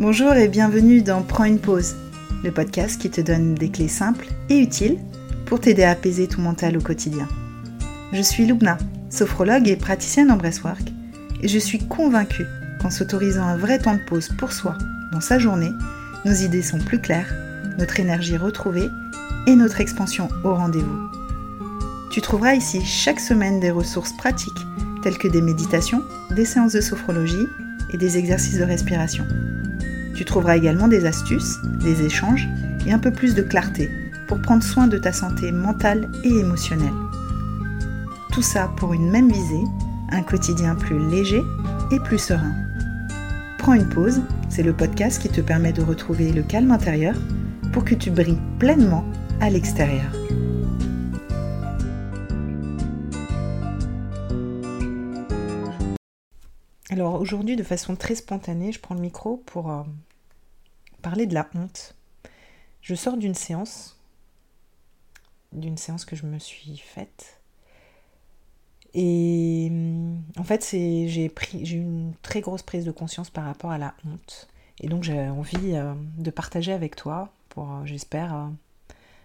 Bonjour et bienvenue dans Prends une pause, le podcast qui te donne des clés simples et utiles pour t'aider à apaiser ton mental au quotidien. Je suis Lubna, sophrologue et praticienne en breathwork, et je suis convaincue qu'en s'autorisant un vrai temps de pause pour soi dans sa journée, nos idées sont plus claires, notre énergie retrouvée et notre expansion au rendez-vous. Tu trouveras ici chaque semaine des ressources pratiques telles que des méditations, des séances de sophrologie et des exercices de respiration. Tu trouveras également des astuces, des échanges et un peu plus de clarté pour prendre soin de ta santé mentale et émotionnelle. Tout ça pour une même visée, un quotidien plus léger et plus serein. Prends une pause, c'est le podcast qui te permet de retrouver le calme intérieur pour que tu brilles pleinement à l'extérieur. Alors aujourd'hui, de façon très spontanée, je prends le micro pour euh, parler de la honte. Je sors d'une séance, d'une séance que je me suis faite. Et en fait, j'ai eu une très grosse prise de conscience par rapport à la honte. Et donc, j'ai envie euh, de partager avec toi pour, euh, j'espère, euh,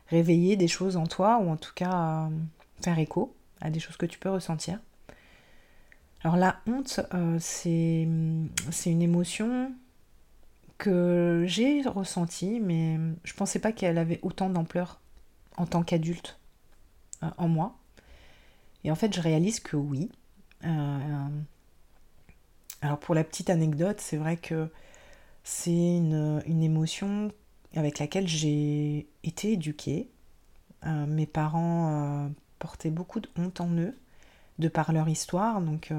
réveiller des choses en toi ou en tout cas faire écho à des choses que tu peux ressentir. Alors, la honte, c'est une émotion j'ai ressenti, mais je pensais pas qu'elle avait autant d'ampleur en tant qu'adulte euh, en moi. Et en fait, je réalise que oui. Euh, alors pour la petite anecdote, c'est vrai que c'est une, émotion avec laquelle j'ai été éduquée. Euh, mes parents portaient beaucoup de honte en eux, de par leur histoire. Donc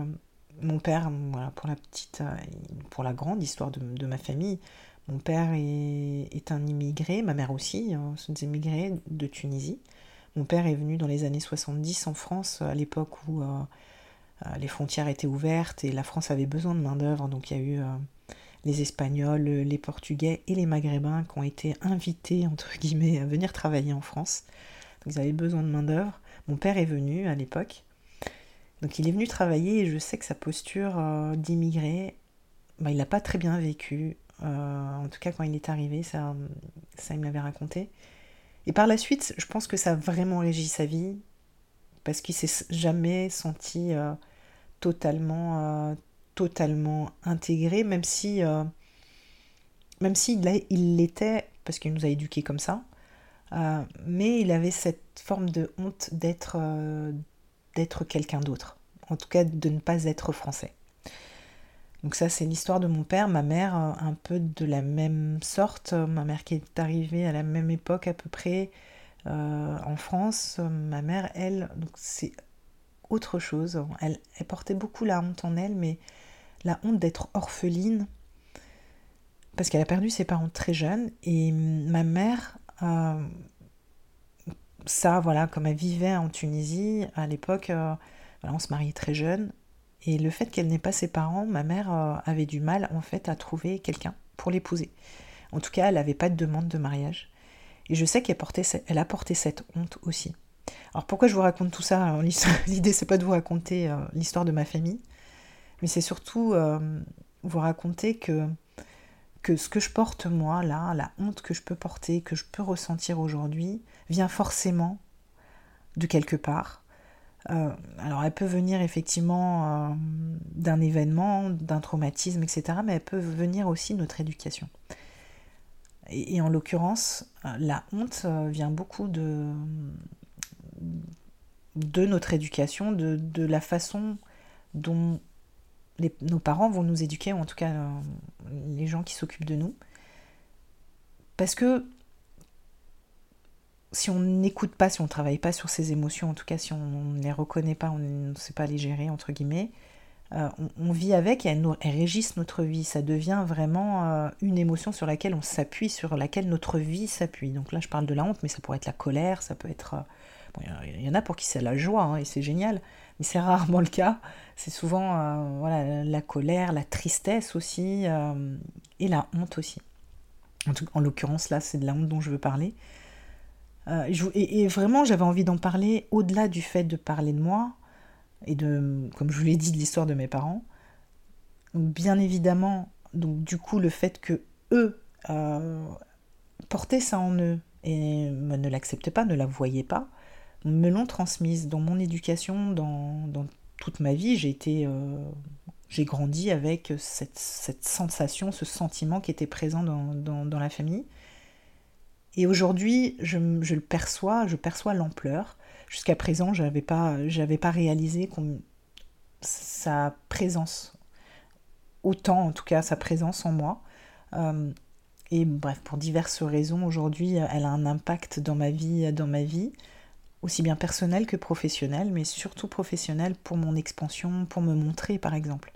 mon père, voilà, pour la petite, euh, pour la grande histoire de, ma famille, mon père est, un immigré, ma mère aussi, hein, sont des immigrés de Tunisie. Mon père est venu dans les années 70 en France, à l'époque où euh, euh, les frontières étaient ouvertes et la France avait besoin de main-d'œuvre. Donc il y a eu les Espagnols, les Portugais et les Maghrébins qui ont été invités, entre guillemets, à venir travailler en France. Ils avaient besoin de main-d'œuvre. Mon père est venu à l'époque. Donc il est venu travailler et je sais que sa posture euh, d'immigré, bah, il n'a pas très bien vécu. Euh, en tout cas, quand il est arrivé, ça, ça il me l'avait raconté. Et par la suite, je pense que ça a vraiment régi sa vie parce qu'il s'est jamais senti euh, totalement, totalement intégré, même si, même s'il il l'était parce qu'il nous a éduqués comme ça. mais il avait cette forme de honte d'être d'être quelqu'un d'autre. En tout cas, de ne pas être français. Donc ça, c'est l'histoire de mon père, ma mère, euh, un peu de la même sorte. Ma mère qui est arrivée à la même époque à peu près euh, en France. Ma mère, elle, donc c'est autre chose. Elle, portait beaucoup la honte en elle, mais la honte d'être orpheline, parce qu'elle a perdu ses parents très jeunes. Et ma mère, euh, ça, voilà, comme elle vivait en Tunisie, à l'époque, euh, on se mariait très jeune. Et le fait qu'elle n'ait pas ses parents, ma mère euh, avait du mal, en fait, à trouver quelqu'un pour l'épouser. En tout cas, elle n'avait pas de demande de mariage. Et je sais qu'elle elle a porté cette honte aussi. Alors pourquoi je vous raconte tout ça? L'idée, c'est pas de vous raconter euh, l'histoire de ma famille, mais c'est surtout vous raconter que que ce que je porte moi, là, la honte que je peux porter, que je peux ressentir aujourd'hui, vient forcément de quelque part. Euh, alors elle peut venir effectivement euh, d'un événement, d'un traumatisme, etc. Mais elle peut venir aussi de notre éducation. Et, en l'occurrence, euh, la honte vient beaucoup de, notre éducation, de la façon dont nos parents vont nous éduquer, ou en tout cas euh, les gens qui s'occupent de nous. Parce que si on n'écoute pas, si on ne travaille pas sur ces émotions, en tout cas si on ne les reconnaît pas, on ne sait pas les gérer, entre guillemets, euh, on, vit avec et elles, régissent notre vie. Ça devient vraiment euh, une émotion sur laquelle on s'appuie, sur laquelle notre vie s'appuie. Donc là, je parle de la honte, mais ça pourrait être la colère, ça peut être... il y en a pour qui c'est la joie, hein, et c'est génial mais c'est rarement le cas. C'est souvent euh, voilà, la colère, la tristesse aussi, euh, et la honte aussi. En, en l'occurrence, là, c'est de la honte dont je veux parler. Euh, et, vraiment, j'avais envie d'en parler au-delà du fait de parler de moi, et de, comme je vous l'ai dit, de l'histoire de mes parents. bien évidemment, donc du coup, le fait que eux portaient ça en eux et ne l'acceptaient pas, ne la voyaient pas, me l'ont transmise dans mon éducation, dans, toute ma vie. J'ai été, j'ai grandi avec cette, sensation, ce sentiment qui était présent dans, la famille. Et aujourd'hui, je, le perçois, je perçois l'ampleur. Jusqu'à présent, je n'avais pas, pas réalisé sa présence, autant en tout cas sa présence en moi. Euh, et bref, pour diverses raisons, aujourd'hui, elle a un impact dans ma vie, dans ma vie, aussi bien personnelle que professionnelle, mais surtout professionnelle pour mon expansion, pour me montrer, par exemple.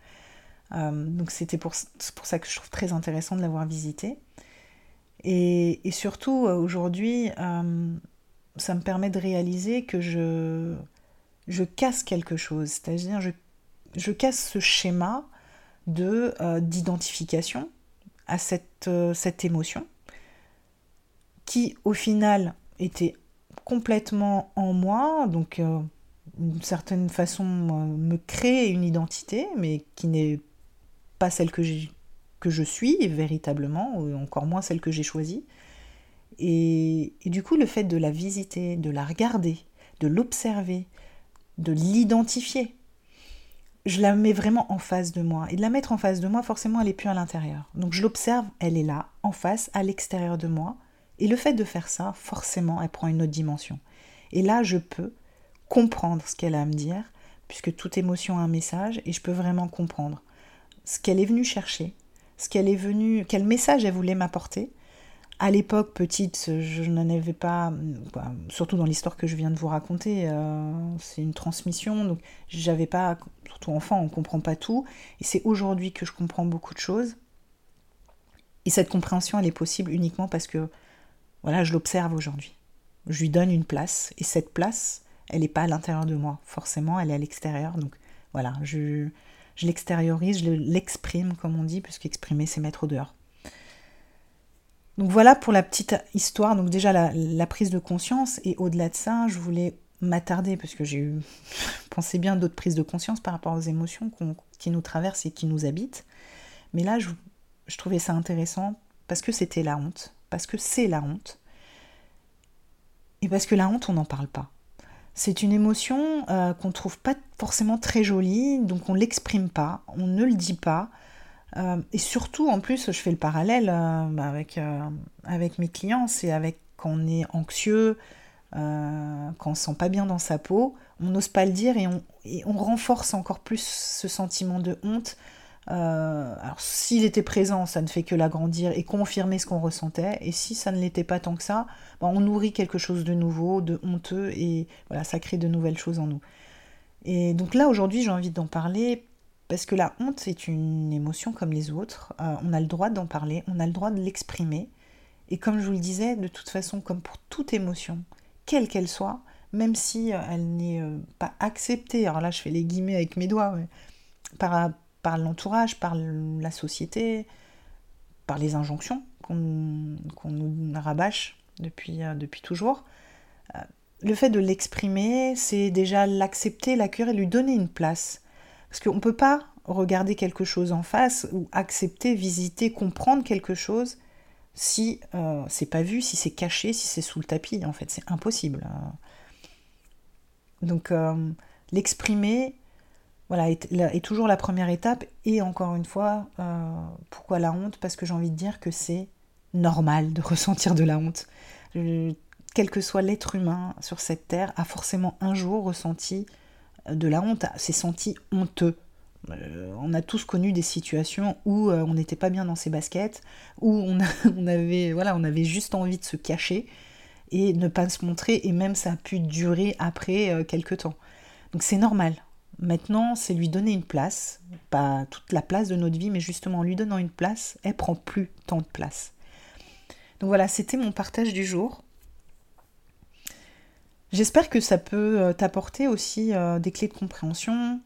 Euh, donc c'était pour, pour, ça que je trouve très intéressant de l'avoir visité. Et, surtout, euh, aujourd'hui, ça me permet de réaliser que je, je casse quelque chose, c'est-à-dire je, je casse ce schéma de d'identification à cette, euh, cette émotion, qui au final était complètement en moi, donc euh, d'une certaine façon me crée une identité, mais qui n'est pas celle que, que je suis véritablement, ou encore moins celle que j'ai choisie. Et, et, du coup, le fait de la visiter, de la regarder, de l'observer, de l'identifier, je la mets vraiment en face de moi. Et de la mettre en face de moi, forcément, elle n'est plus à l'intérieur. Donc je l'observe, elle est là, en face, à l'extérieur de moi. Et le fait de faire ça, forcément, elle prend une autre dimension. Et là, je peux comprendre ce qu'elle a à me dire, puisque toute émotion a un message, et je peux vraiment comprendre ce qu'elle est venue chercher, ce qu'elle est venue, quel message elle voulait m'apporter, à l'époque, petite, je n'en avais pas, surtout dans l'histoire que je viens de vous raconter, euh, c'est une transmission, donc j'avais pas, surtout enfant, on comprend pas tout, et c'est aujourd'hui que je comprends beaucoup de choses. Et cette compréhension, elle est possible uniquement parce que, voilà, je l'observe aujourd'hui. Je lui donne une place, et cette place, elle n'est pas à l'intérieur de moi, forcément, elle est à l'extérieur, donc voilà, je, je l'extériorise, je l'exprime, comme on dit, puisqu'exprimer, c'est mettre au dehors. Donc voilà pour la petite histoire, donc déjà la, prise de conscience, et au-delà de ça, je voulais m'attarder, parce que j'ai pensé bien d'autres prises de conscience par rapport aux émotions qui nous traversent et qui nous habitent. Mais là, je, trouvais ça intéressant parce que c'était la honte, parce que c'est la honte, et parce que la honte, on n'en parle pas. C'est une émotion euh, qu'on ne trouve pas forcément très jolie, donc on ne l'exprime pas, on ne le dit pas, euh, et surtout, en plus, je fais le parallèle euh, avec, avec mes clients, c'est avec quand on est anxieux, quand on ne se sent pas bien dans sa peau, on n'ose pas le dire et on, renforce encore plus ce sentiment de honte. Alors s'il était présent, ça ne fait que l'agrandir et confirmer ce qu'on ressentait, et si ça ne l'était pas tant que ça, bah, on nourrit quelque chose de nouveau, de honteux, et voilà, ça crée de nouvelles choses en nous. Et donc là, aujourd'hui, j'ai envie d'en parler parce que la honte, c'est une émotion comme les autres. Euh, on a le droit d'en parler, on a le droit de l'exprimer. Et comme je vous le disais, de toute façon, comme pour toute émotion, quelle qu'elle soit, même si euh, elle n'est euh, pas acceptée, alors là je fais les guillemets avec mes doigts, par, par l'entourage, par la société, par les injonctions qu'on nous rabâche depuis, depuis toujours, le fait de l'exprimer, c'est déjà l'accepter, l'accueillir et lui donner une place. Parce qu'on ne peut pas regarder quelque chose en face ou accepter, visiter, comprendre quelque chose si euh, c'est pas vu, si c'est caché, si c'est sous le tapis. En fait, c'est impossible. Donc, euh, l'exprimer, voilà, est, toujours la première étape. Et encore une fois, euh, pourquoi la honte? Parce que j'ai envie de dire que c'est normal de ressentir de la honte. quel que soit l'être humain sur cette terre, a forcément un jour ressenti de la honte, s'est senti honteux. Euh, on a tous connu des situations où euh, on n'était pas bien dans ses baskets, où on, avait, voilà, on avait juste envie de se cacher et ne pas se montrer, et même ça a pu durer après euh, quelques temps. Donc c'est normal. Maintenant, c'est lui donner une place, pas toute la place de notre vie, mais justement en lui donnant une place, elle prend plus tant de place. Donc voilà, c'était mon partage du jour. J'espère que ça peut euh, t'apporter aussi euh, des clés de compréhension.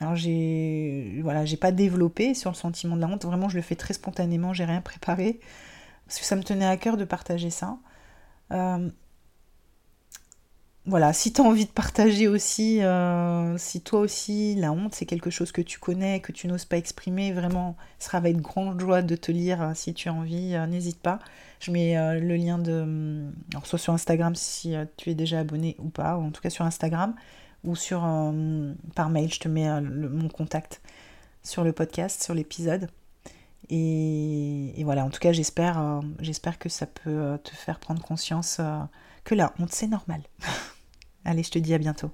Alors j'ai voilà, j'ai pas développé sur le sentiment de la honte, vraiment je le fais très spontanément, j'ai rien préparé parce que ça me tenait à cœur de partager ça. Euh, voilà, si tu as envie de partager aussi, euh, si toi aussi la honte c'est quelque chose que tu connais, que tu n'oses pas exprimer, vraiment, ce sera avec grande joie de te lire euh, si tu as envie, euh, n'hésite pas. Je mets le lien de. Alors, soit sur Instagram si tu es déjà abonné ou pas, ou en tout cas sur Instagram, ou sur par mail, je te mets mon contact sur le podcast, sur l'épisode. Et, voilà, en tout cas, j'espère que ça peut te faire prendre conscience que la honte, c'est normal. Allez, je te dis à bientôt.